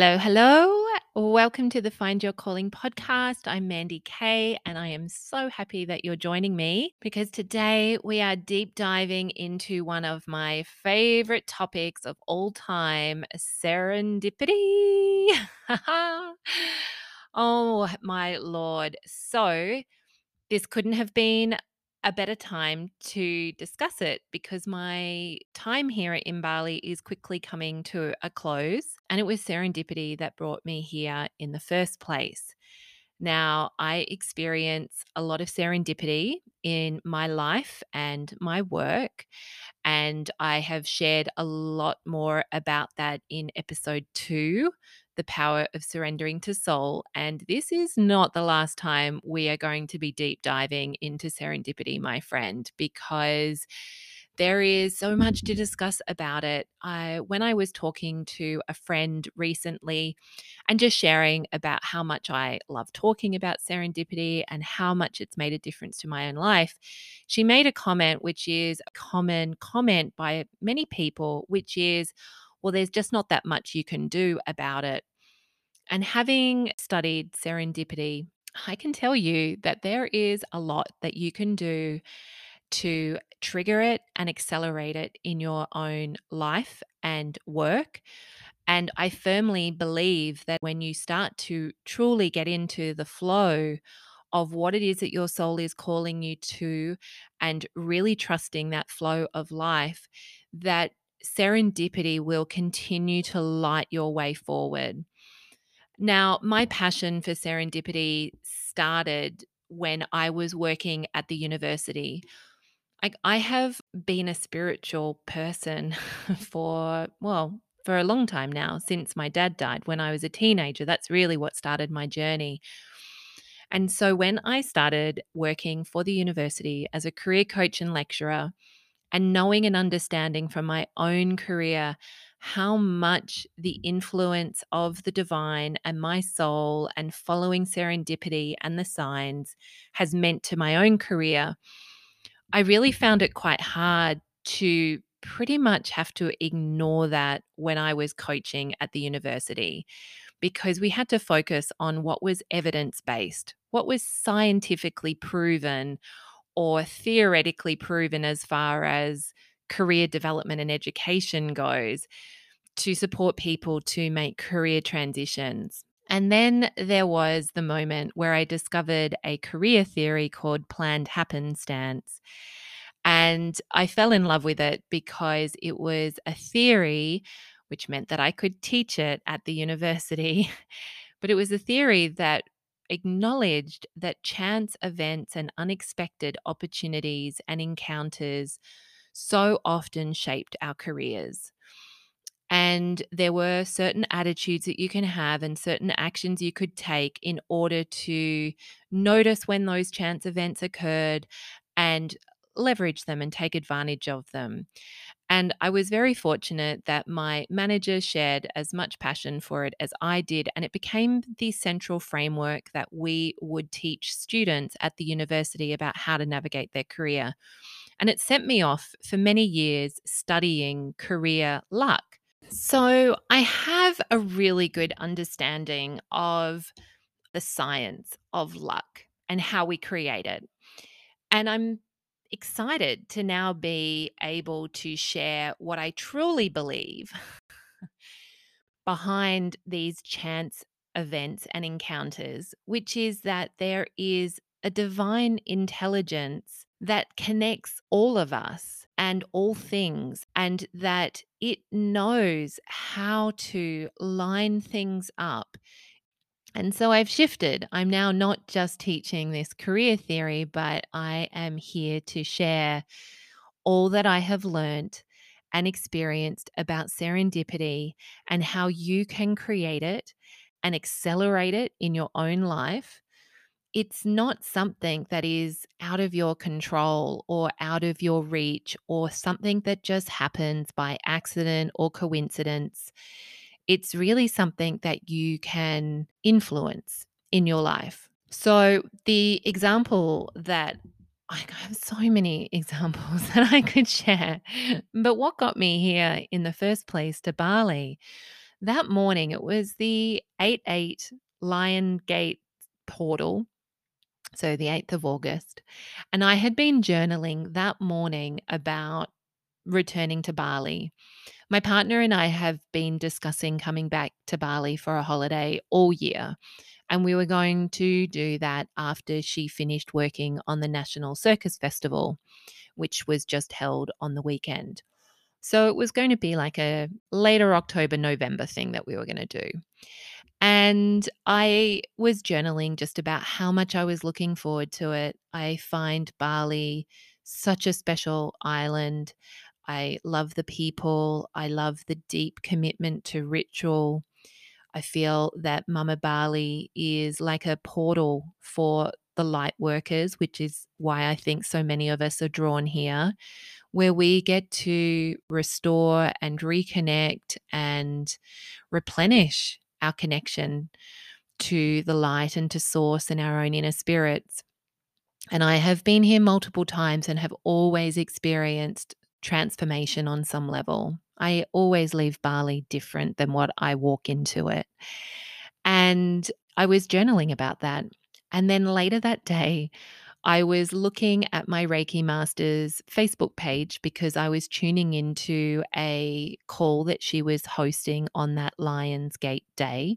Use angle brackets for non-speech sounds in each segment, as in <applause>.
Hello, hello. Welcome to the Find Your Calling podcast. I'm Mandy Kay, and I am so happy that you're joining me because today we are deep diving into one of my favorite topics of all time serendipity. <laughs> oh, my Lord. So, this couldn't have been a better time to discuss it because my time here in Bali is quickly coming to a close. And it was serendipity that brought me here in the first place. Now, I experience a lot of serendipity in my life and my work. And I have shared a lot more about that in episode two the power of surrendering to soul. And this is not the last time we are going to be deep diving into serendipity, my friend, because there is so much to discuss about it. I, when I was talking to a friend recently and just sharing about how much I love talking about serendipity and how much it's made a difference to my own life, she made a comment, which is a common comment by many people, which is, well, there's just not that much you can do about it. And having studied serendipity, I can tell you that there is a lot that you can do to trigger it and accelerate it in your own life and work. And I firmly believe that when you start to truly get into the flow of what it is that your soul is calling you to and really trusting that flow of life, that serendipity will continue to light your way forward. Now, my passion for serendipity started when I was working at the university. Like I have been a spiritual person <laughs> for, well, for a long time now, since my dad died when I was a teenager. That's really what started my journey. And so when I started working for the university as a career coach and lecturer, and knowing and understanding from my own career how much the influence of the divine and my soul and following serendipity and the signs has meant to my own career, I really found it quite hard to pretty much have to ignore that when I was coaching at the university because we had to focus on what was evidence based, what was scientifically proven or theoretically proven as far as career development and education goes to support people to make career transitions. And then there was the moment where I discovered a career theory called planned happenstance. And I fell in love with it because it was a theory, which meant that I could teach it at the university. <laughs> But it was a theory that acknowledged that chance events and unexpected opportunities and encounters so often shaped our careers. And there were certain attitudes that you can have and certain actions you could take in order to notice when those chance events occurred and leverage them and take advantage of them. And I was very fortunate that my manager shared as much passion for it as I did. And it became the central framework that we would teach students at the university about how to navigate their career. And it sent me off for many years studying career luck. So I have a really good understanding of the science of luck and how we create it. And I'm excited to now be able to share what I truly believe <laughs> behind these chance events and encounters, which is that there is a divine intelligence that connects all of us and all things, and that it knows how to line things up and so I've shifted. I'm now not just teaching this career theory, but I am here to share all that I have learned and experienced about serendipity and how you can create it and accelerate it in your own life. It's not something that is out of your control or out of your reach or something that just happens by accident or coincidence it's really something that you can influence in your life. So, the example that I have so many <laughs> examples that I could share, but what got me here in the first place to Bali That morning, it was the 8/8 Lion Gate portal, so the 8th of August, and I had been journaling that morning about returning to Bali. My partner and I have been discussing coming back to Bali for a holiday all year, and we were going to do that after she finished working on the National Circus Festival, which was just held on the weekend. So it was going to be like a later October, November thing that we were going to do. And I was journaling just about how much I was looking forward to it. I find Bali such a special island. I love the people. I love the deep commitment to ritual. I feel that Mama Bali is like a portal for the light workers, which is why I think so many of us are drawn here, where we get to restore and reconnect and replenish our connection to the light and to source and our own inner spirits. And I have been here multiple times and have always experienced transformation on some level. I always leave Bali different than what I walk into it. And I was journaling about that. And then later that day, I was looking at my Reiki Master's Facebook page because I was tuning into a call that she was hosting on that Lions Gate day.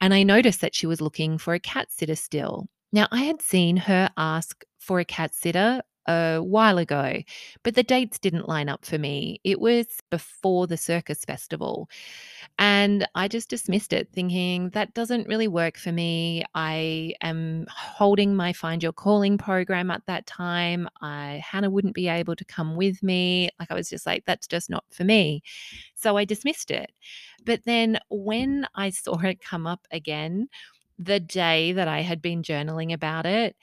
And I noticed that she was looking for a cat sitter still. Now, I had seen her ask for a cat sitter a while ago, but the dates didn't line up for me. It was before the circus festival. And I just dismissed it, thinking that doesn't really work for me. I am holding my Find Your Calling program at that time. I, Hannah wouldn't be able to come with me. Like, I was just like, that's just not for me. So I dismissed it. But then when I saw it come up again, the day that I had been journaling about it,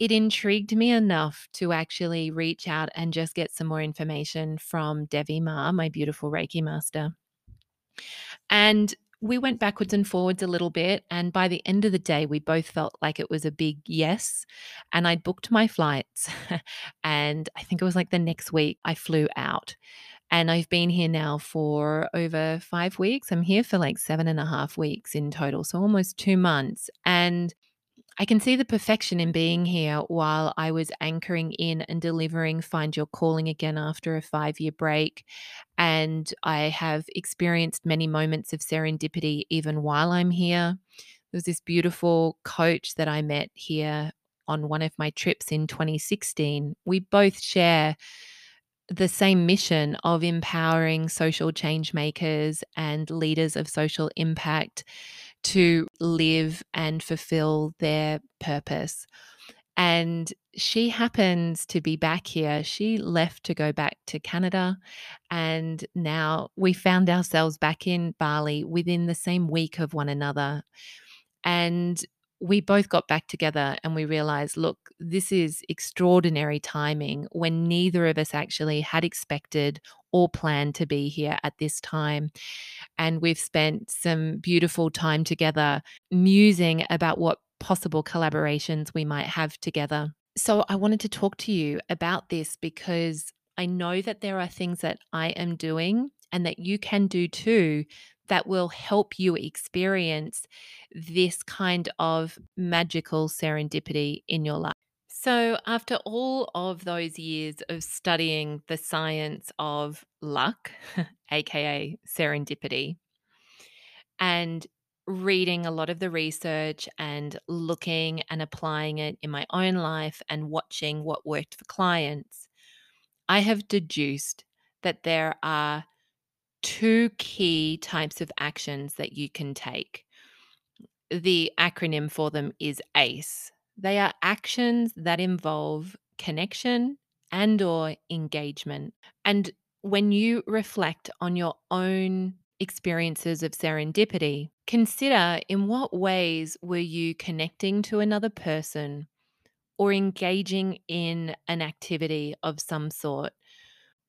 it intrigued me enough to actually reach out and just get some more information from Devi Ma, my beautiful Reiki master. And we went backwards and forwards a little bit. And by the end of the day, we both felt like it was a big yes. And I'd booked my flights. <laughs> and I think it was like the next week I flew out. And I've been here now for over five weeks. I'm here for like seven and a half weeks in total. So almost two months. And I can see the perfection in being here while I was anchoring in and delivering Find Your Calling again after a five year break. And I have experienced many moments of serendipity even while I'm here. There's this beautiful coach that I met here on one of my trips in 2016. We both share the same mission of empowering social change makers and leaders of social impact to live and fulfill their purpose. And she happens to be back here. She left to go back to Canada. And now we found ourselves back in Bali within the same week of one another. And we both got back together and we realized look, this is extraordinary timing when neither of us actually had expected or planned to be here at this time. And we've spent some beautiful time together musing about what possible collaborations we might have together. So I wanted to talk to you about this because I know that there are things that I am doing and that you can do too that will help you experience this kind of magical serendipity in your life. So, after all of those years of studying the science of luck, <laughs> aka serendipity, and reading a lot of the research and looking and applying it in my own life and watching what worked for clients, I have deduced that there are two key types of actions that you can take. The acronym for them is ACE. They are actions that involve connection and or engagement. And when you reflect on your own experiences of serendipity, consider in what ways were you connecting to another person or engaging in an activity of some sort.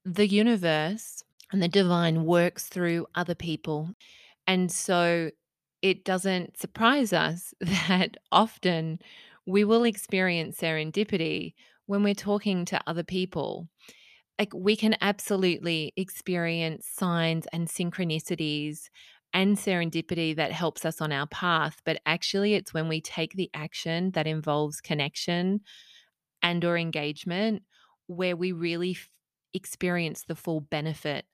The universe and the divine works through other people. And so it doesn't surprise us <laughs> that often we will experience serendipity when we're talking to other people. Like we can absolutely experience signs and synchronicities and serendipity that helps us on our path, but actually it's when we take the action that involves connection and or engagement where we really f- experience the full benefit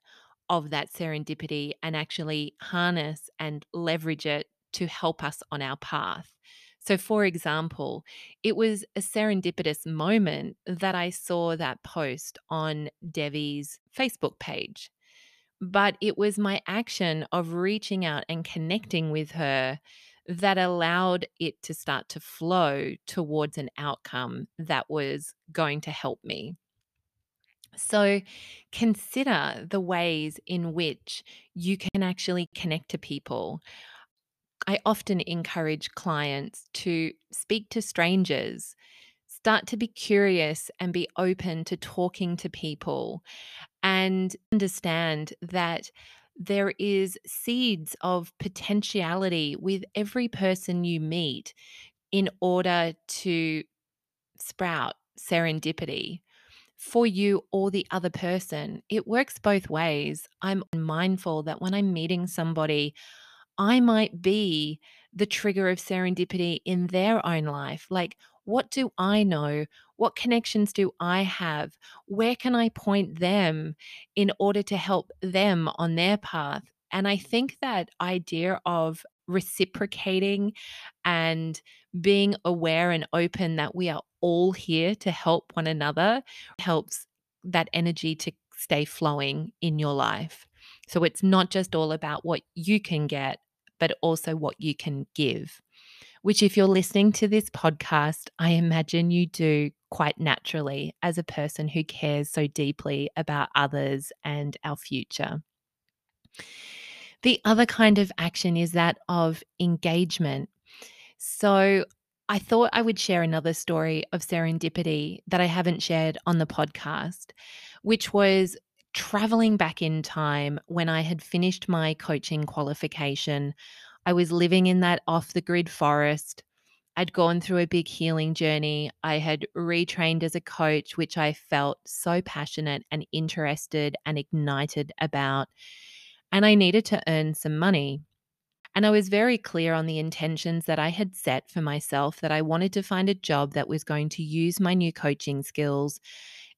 of that serendipity and actually harness and leverage it to help us on our path. So, for example, it was a serendipitous moment that I saw that post on Devi's Facebook page. But it was my action of reaching out and connecting with her that allowed it to start to flow towards an outcome that was going to help me. So consider the ways in which you can actually connect to people. I often encourage clients to speak to strangers, start to be curious and be open to talking to people and understand that there is seeds of potentiality with every person you meet in order to sprout serendipity for you or the other person. It works both ways. I'm mindful that when I'm meeting somebody, I might be the trigger of serendipity in their own life. Like, what do I know? What connections do I have? Where can I point them in order to help them on their path? And I think that idea of reciprocating and being aware and open that we are all here to help one another helps that energy to stay flowing in your life. So it's not just all about what you can get, but also what you can give, which, if you're listening to this podcast, I imagine you do quite naturally as a person who cares so deeply about others and our future. The other kind of action is that of engagement. So, I thought I would share another story of serendipity that I haven't shared on the podcast, which was traveling back in time when I had finished my coaching qualification. I was living in that off the grid forest. I'd gone through a big healing journey. I had retrained as a coach, which I felt so passionate and interested and ignited about. And I needed to earn some money. And I was very clear on the intentions that I had set for myself that I wanted to find a job that was going to use my new coaching skills.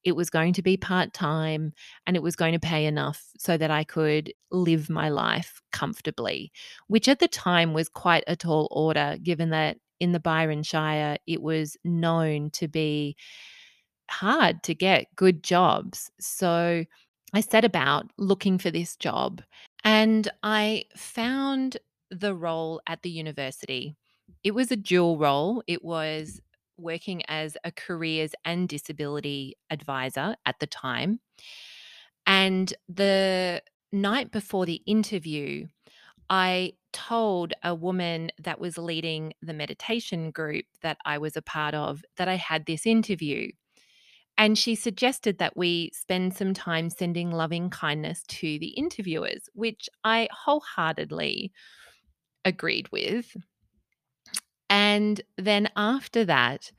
It was going to be part time and it was going to pay enough so that I could live my life comfortably, which at the time was quite a tall order, given that in the Byron Shire, it was known to be hard to get good jobs. So I set about looking for this job and I found the role at the university. It was a dual role. It was working as a careers and disability advisor at the time. And the night before the interview, I told a woman that was leading the meditation group that I was a part of that I had this interview. And she suggested that we spend some time sending loving kindness to the interviewers, which I wholeheartedly agreed with. And then after that,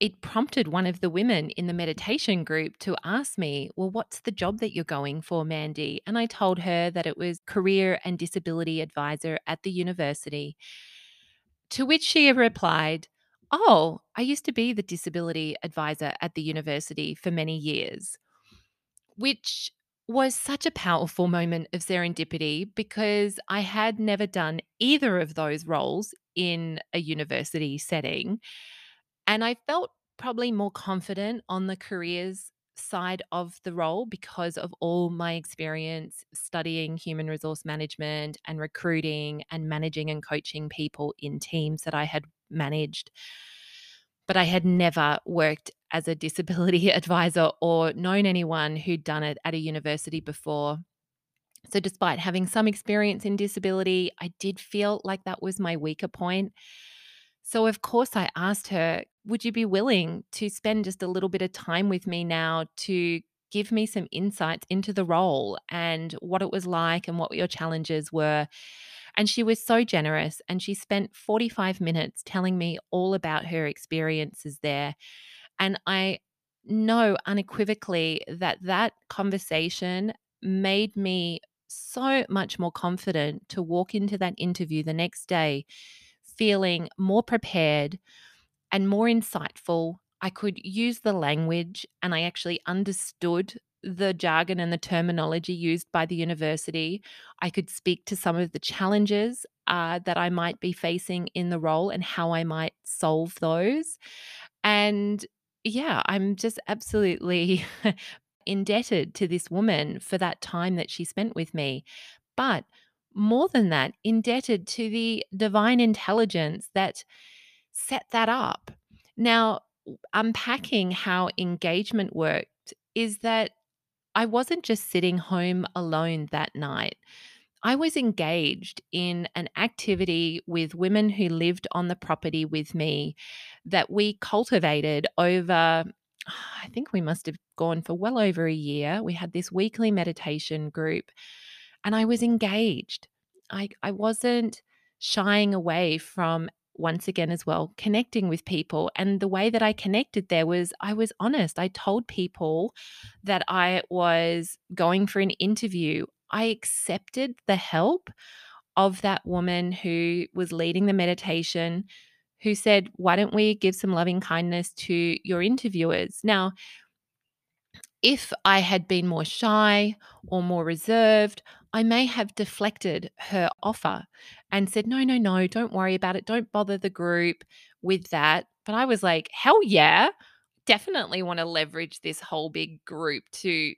it prompted one of the women in the meditation group to ask me, Well, what's the job that you're going for, Mandy? And I told her that it was career and disability advisor at the university. To which she replied, Oh, I used to be the disability advisor at the university for many years, which was such a powerful moment of serendipity because I had never done either of those roles in a university setting. And I felt probably more confident on the careers side of the role because of all my experience studying human resource management and recruiting and managing and coaching people in teams that I had managed. But I had never worked as a disability <laughs> advisor or known anyone who'd done it at a university before. So, despite having some experience in disability, I did feel like that was my weaker point. So, of course, I asked her, Would you be willing to spend just a little bit of time with me now to give me some insights into the role and what it was like and what your challenges were? And she was so generous and she spent 45 minutes telling me all about her experiences there. And I know unequivocally that that conversation made me so much more confident to walk into that interview the next day feeling more prepared and more insightful. I could use the language and I actually understood the jargon and the terminology used by the university. I could speak to some of the challenges uh, that I might be facing in the role and how I might solve those. And yeah, I'm just absolutely <laughs> indebted to this woman for that time that she spent with me. But more than that, indebted to the divine intelligence that set that up. Now, unpacking how engagement worked is that I wasn't just sitting home alone that night. I was engaged in an activity with women who lived on the property with me that we cultivated over, I think we must have gone for well over a year. We had this weekly meditation group and I was engaged. I, I wasn't shying away from once again as well connecting with people and the way that i connected there was i was honest i told people that i was going for an interview i accepted the help of that woman who was leading the meditation who said why don't we give some loving kindness to your interviewers now if I had been more shy or more reserved, I may have deflected her offer and said, No, no, no, don't worry about it. Don't bother the group with that. But I was like, Hell yeah, definitely want to leverage this whole big group to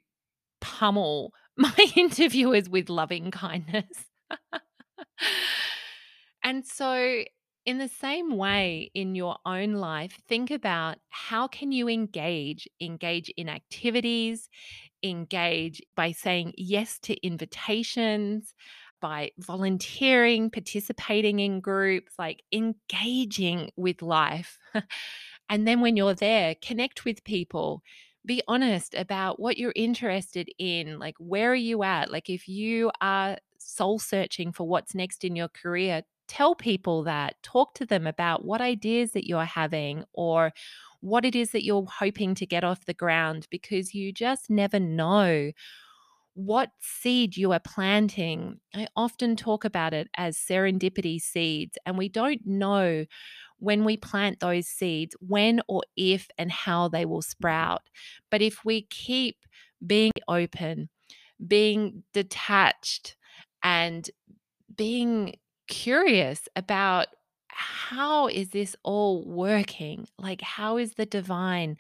pummel <laughs> my interviewers with loving kindness. <laughs> and so in the same way in your own life think about how can you engage engage in activities engage by saying yes to invitations by volunteering participating in groups like engaging with life. <laughs> And then when you're there connect with people. Be honest about what you're interested in like where are you at? Like if you are soul searching for what's next in your career tell people that, talk to them about what ideas that you're having or what it is that you're hoping to get off the ground because you just never know what seed you are planting. I often talk about it as serendipity seeds, and we don't know when we plant those seeds when or if and how they will sprout. But if we keep being open, being detached, and being curious about how is this all working? Like, how is the divine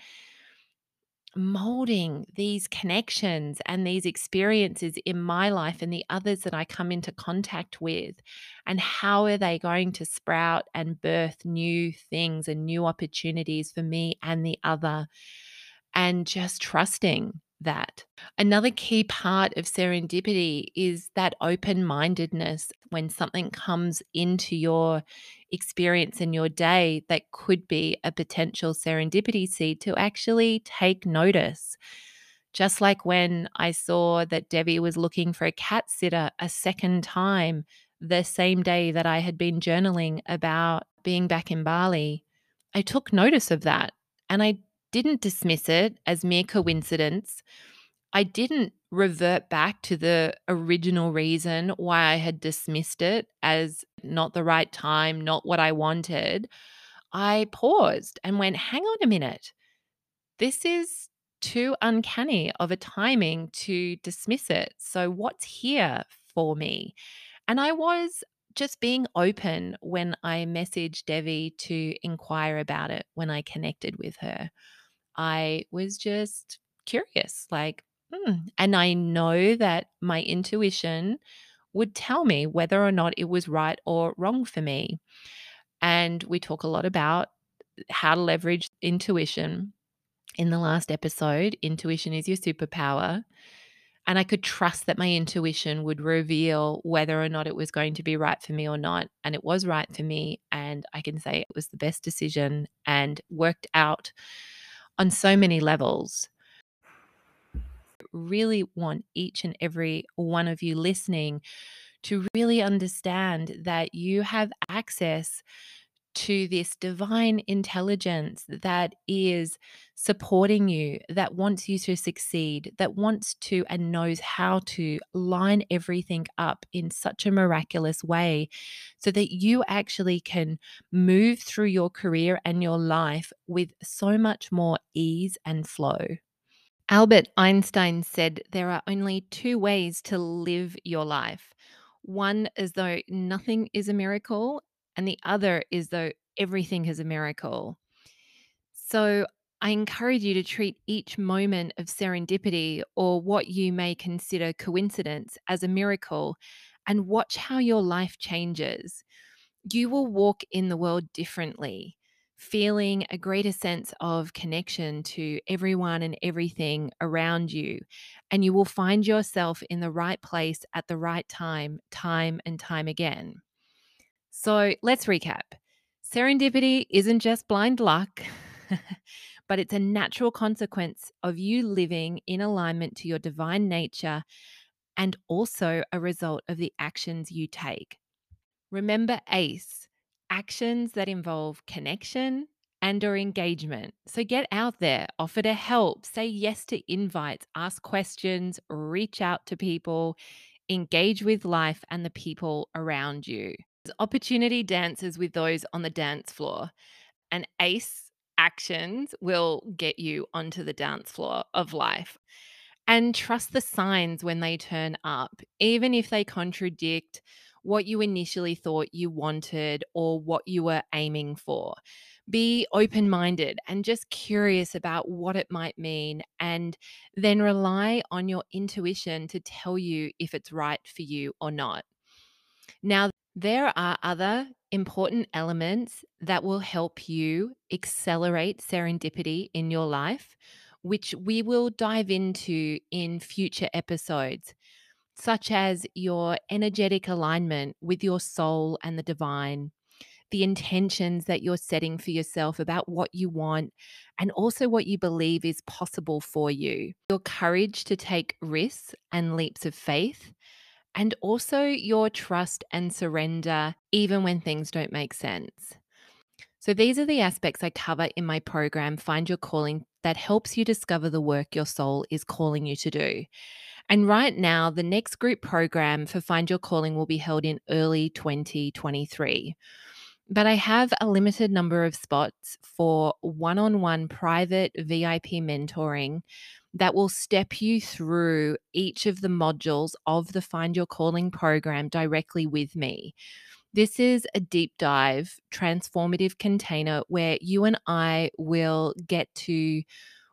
molding these connections and these experiences in my life and the others that I come into contact with? And how are they going to sprout and birth new things and new opportunities for me and the other? And just trusting that. Another key part of serendipity is that open mindedness when something comes into your experience in your day that could be a potential serendipity seed to actually take notice. Just like when I saw that Debbie was looking for a cat sitter a second time the same day that I had been journaling about being back in Bali, I took notice of that and I didn't dismiss it as mere coincidence. I didn't revert back to the original reason why I had dismissed it as not the right time, not what I wanted. I paused and went, hang on a minute. This is too uncanny of a timing to dismiss it. So, what's here for me? And I was just being open when I messaged Devi to inquire about it when I connected with her. I was just curious, like, hmm. And I know that my intuition would tell me whether or not it was right or wrong for me. And we talk a lot about how to leverage intuition in the last episode. Intuition is your superpower. And I could trust that my intuition would reveal whether or not it was going to be right for me or not. And it was right for me. And I can say it was the best decision and worked out on so many levels. Really want each and every one of you listening to really understand that you have access to this divine intelligence that is supporting you, that wants you to succeed, that wants to and knows how to line everything up in such a miraculous way so that you actually can move through your career and your life with so much more ease and flow. Albert Einstein said there are only two ways to live your life one as though nothing is a miracle, and the other is though everything is a miracle. So I encourage you to treat each moment of serendipity or what you may consider coincidence as a miracle and watch how your life changes. You will walk in the world differently, feeling a greater sense of connection to everyone and everything around you. And you will find yourself in the right place at the right time, time and time again. So let's recap. Serendipity isn't just blind luck, <laughs> but it's a natural consequence of you living in alignment to your divine nature and also a result of the actions you take. Remember ACE, actions that involve connection and or engagement. So get out there, offer to help, say yes to invites, ask questions, reach out to people, engage with life and the people around you. Opportunity dances with those on the dance floor, and ACE actions will get you onto the dance floor of life. And trust the signs when they turn up, even if they contradict what you initially thought you wanted or what you were aiming for. Be open minded and just curious about what it might mean, and then rely on your intuition to tell you if it's right for you or not. Now, there are other important elements that will help you accelerate serendipity in your life, which we will dive into in future episodes, such as your energetic alignment with your soul and the divine, the intentions that you're setting for yourself about what you want, and also what you believe is possible for you, your courage to take risks and leaps of faith and also your trust and surrender, even when things don't make sense. So, these are the aspects I cover in my program, Find Your Calling, that helps you discover the work your soul is calling you to do. And right now, the next group program for Find Your Calling will be held in early 2023. But I have a limited number of spots for one on one private VIP mentoring that will step you through each of the modules of the Find Your Calling program directly with me. This is a deep dive, transformative container where you and I will get to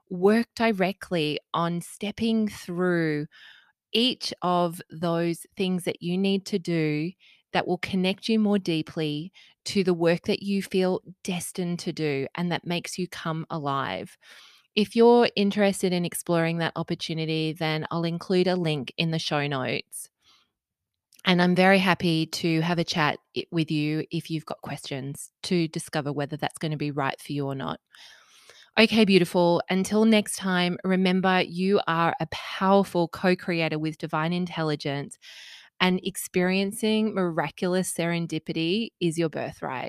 work directly on stepping through each of those things that you need to do that will connect you more deeply to the work that you feel destined to do and that makes you come alive. If you're interested in exploring that opportunity, then I'll include a link in the show notes. And I'm very happy to have a chat with you if you've got questions to discover whether that's going to be right for you or not. Okay, beautiful. Until next time, remember you are a powerful co creator with divine intelligence, and experiencing miraculous serendipity is your birthright.